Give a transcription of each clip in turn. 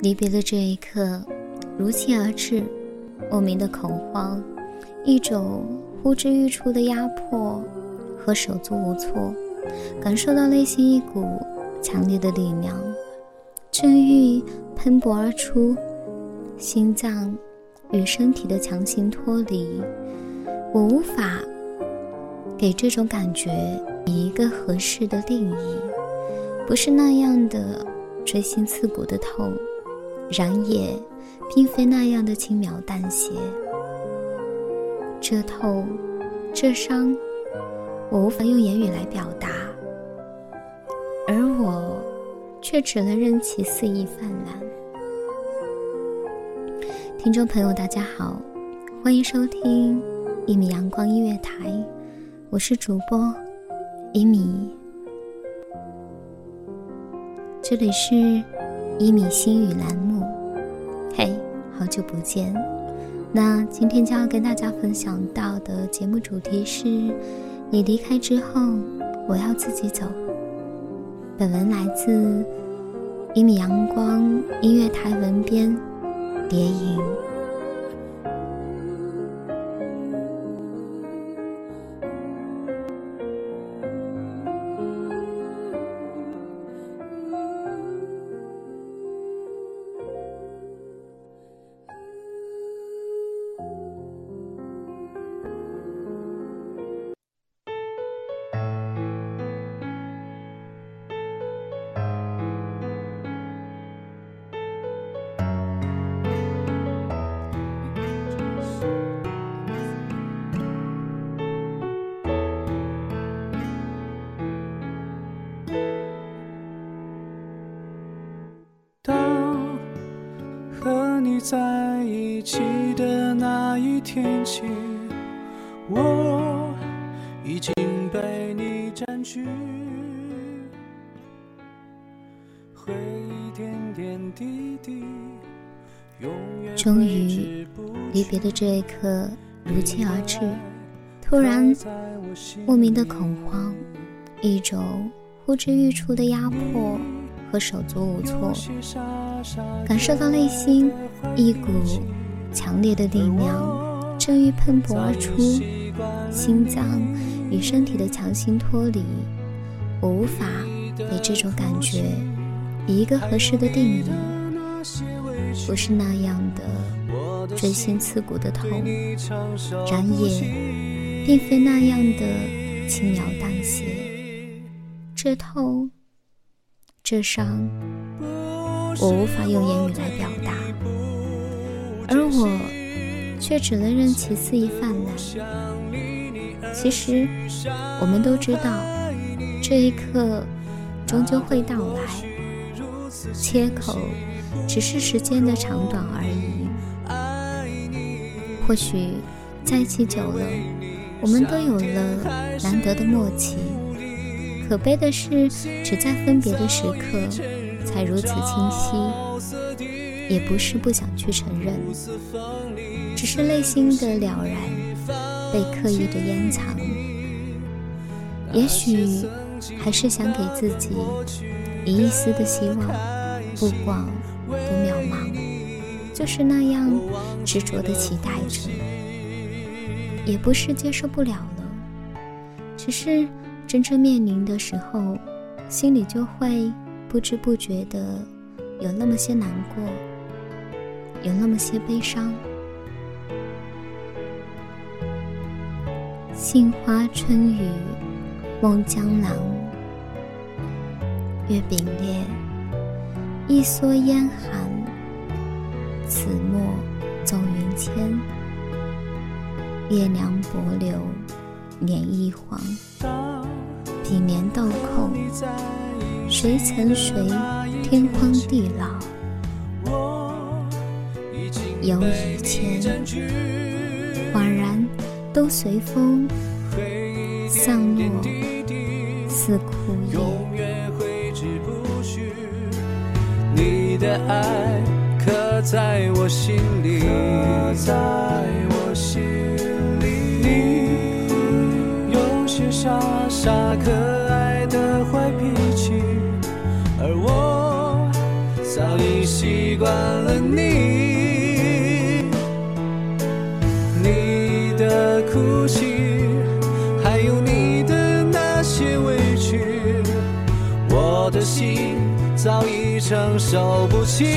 离别的这一刻，如期而至，莫名的恐慌，一种呼之欲出的压迫和手足无措，感受到内心一股强烈的力量，正欲喷薄而出，心脏与身体的强行脱离，我无法给这种感觉以一个合适的定义，不是那样的锥心刺骨的痛。然也，并非那样的轻描淡写。这痛，这伤，我无法用言语来表达，而我却只能任其肆意泛滥。听众朋友，大家好，欢迎收听一米阳光音乐台，我是主播一米，这里是一米心语栏目。嘿，好久不见。那今天将要跟大家分享到的节目主题是：你离开之后，我要自己走。本文来自一米阳光音乐台文编蝶影。在一起的那一天起，我已经被你占据。回忆点点滴滴，终于，离别的这一刻如期而至。突然，莫名的恐慌，一种呼之欲出的压迫。和手足无措，感受到内心一股强烈的力量正欲喷薄而出，心脏与身体的强行脱离，我无法给这种感觉以一个合适的定义，不是那样的锥心刺骨的痛，然也并非那样的轻描淡写，这痛。这伤，我无法用言语来表达，而我却只能任其肆意泛滥。其实，我们都知道，这一刻终究会到来，切口只是时间的长短而已。或许在一起久了，我们都有了难得的默契。可悲的是，只在分别的时刻才如此清晰。也不是不想去承认，只是内心的了然，被刻意的掩藏。也许还是想给自己一一丝的希望，不管多渺茫，就是那样执着的期待着。也不是接受不了了，只是真正面临的时候，心里就会不知不觉的有那么些难过，有那么些悲伤。杏花春雨梦江南，月饼裂，一蓑烟寒。此墨纵云间，夜凉薄流脸一黄。笔棉豆蔻，谁曾随天荒地老？有以前，恍然。都随风散落，似枯叶。你的爱刻在我心里，刻在我傻傻可爱的坏脾气，而我早已习惯了你。你的哭泣，还有你的那些委屈，我的心早已承受不起。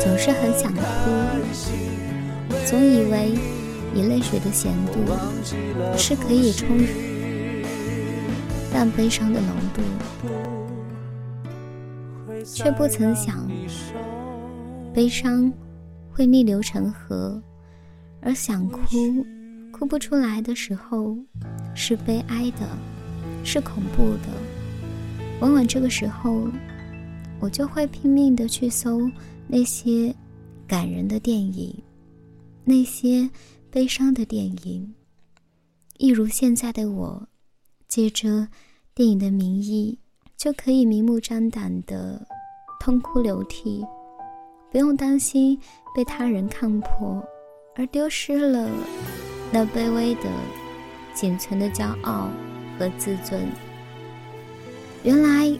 总是很想哭，总以为以泪水的咸度是可以冲淡悲伤的浓度，却不曾想，悲伤会逆流成河，而想哭哭不出来的时候，是悲哀的，是恐怖的，往往这个时候。我就会拼命的去搜那些感人的电影，那些悲伤的电影。一如现在的我，借着电影的名义，就可以明目张胆的痛哭流涕，不用担心被他人看破，而丢失了那卑微的、仅存的骄傲和自尊。原来。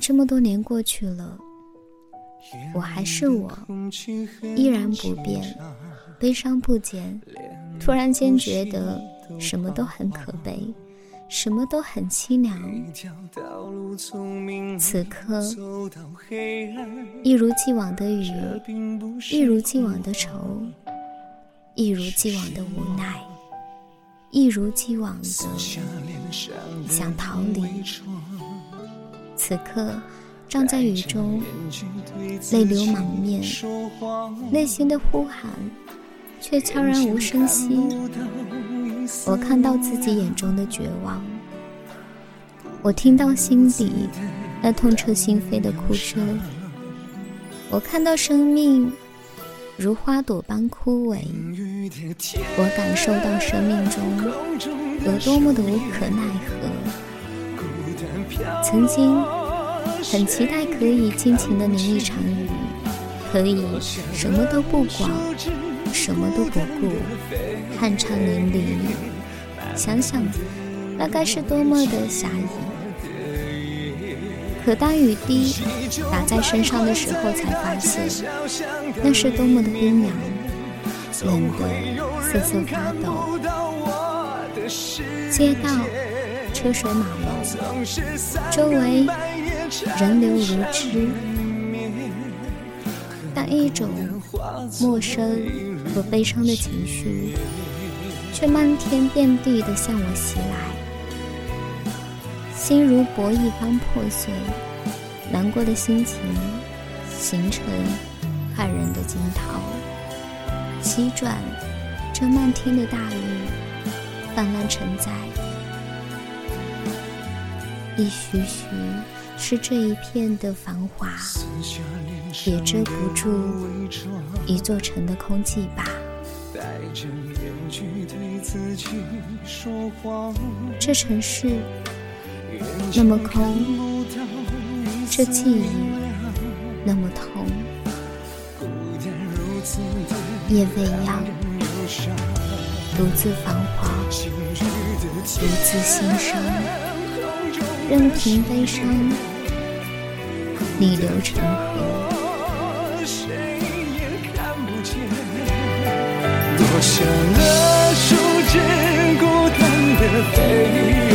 这么多年过去了，我还是我，依然不变，悲伤不减。突然间觉得什么都很可悲，什么都很凄凉。此刻，一如既往的雨，一如既往的愁，一如既往的无奈，一如既往的想逃离。此刻，站在雨中，泪流满面，内心的呼喊却悄然无声息。我看到自己眼中的绝望，我听到心底那痛彻心扉的哭声，我看到生命如花朵般枯萎，我感受到生命中有多么的无可奈何。曾经很期待可以尽情的淋一场雨，可以什么都不管，什么都不顾，酣畅淋漓。想想，那该是多么的侠义。可当雨滴打在身上的时候，才发现那是多么的冰凉，冷得瑟瑟发抖。街道。车水马龙，周围人流如织，但一种陌生和悲伤的情绪，却漫天遍地的向我袭来，心如薄一般破碎，难过的心情形成骇人的惊涛，急转这漫天的大雨，泛滥成灾，一徐徐。是这一片的繁华，也遮不住一座城的空寂吧。这城市那么空，这记忆那么痛，夜未央，独自繁华，独自心伤。任凭悲伤逆流成河。多想勒住这孤单的背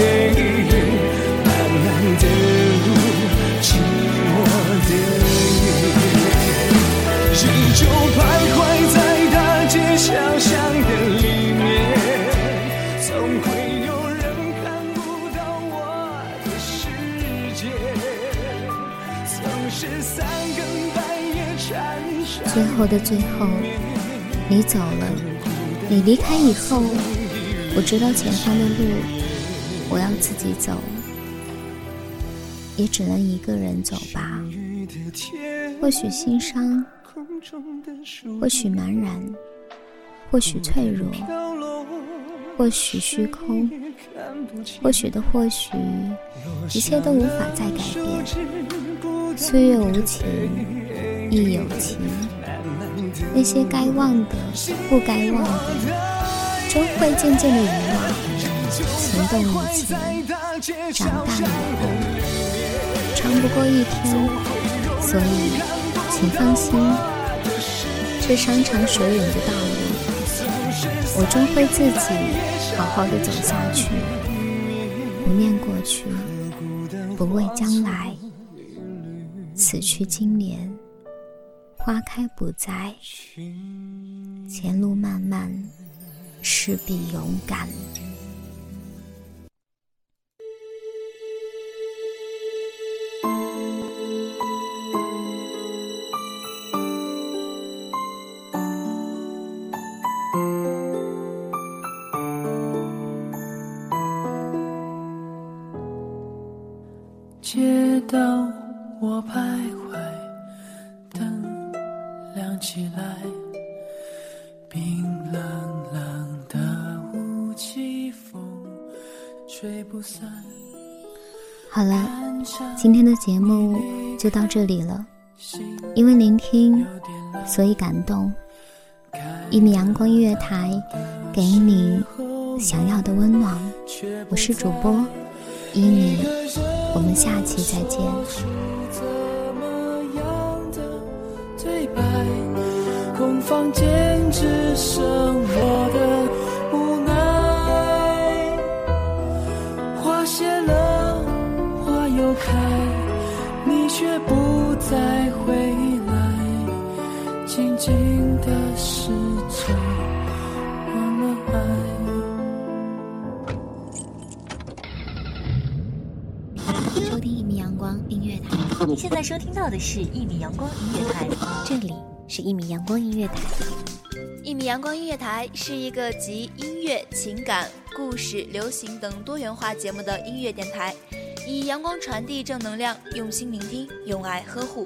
最后的最后，你走了。你离开以后，我知道前方的路，我要自己走，也只能一个人走吧。或许心伤，或许茫然，或许脆弱，或许虚空，或许的或许，一切都无法再改变。岁月无情。亦有情，那些该忘的、不该忘的，终会渐渐的遗忘。行动以前，长大以后，长不过一天。所以，请放心，这山长水远的道路，我终会自己好好的走下去。不念过去，不畏将来，此去经年。花开不再，前路漫漫，势必勇敢。街道，我徘徊。起来，冰冷冷的雾气风吹不散。好了，今天的节目就到这里了。因为聆听，所以感动。一米阳光音乐台，给你想要的温暖。我是主播一米，我们下期再见。房间只剩我的无奈，花谢了，花又开，你却不再回来，静静的试着忘了爱。收听一米阳光音乐台，你现在收听到的是一米阳光音乐台，这里。是一米阳光音乐台。一米阳光音乐台是一个集音乐、情感、故事、流行等多元化节目的音乐电台，以阳光传递正能量，用心聆听，用爱呵护。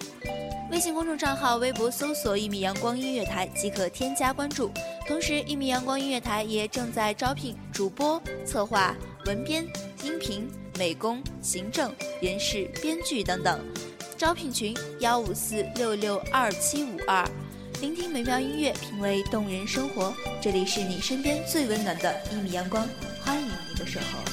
微信公众账号、微博搜索“一米阳光音乐台”即可添加关注。同时，一米阳光音乐台也正在招聘主播、策划、文编、音频、美工、行政、人事、编剧等等。招聘群：幺五四六六二七五二。聆听美妙音乐，品味动人生活。这里是你身边最温暖的一米阳光，欢迎你的守候。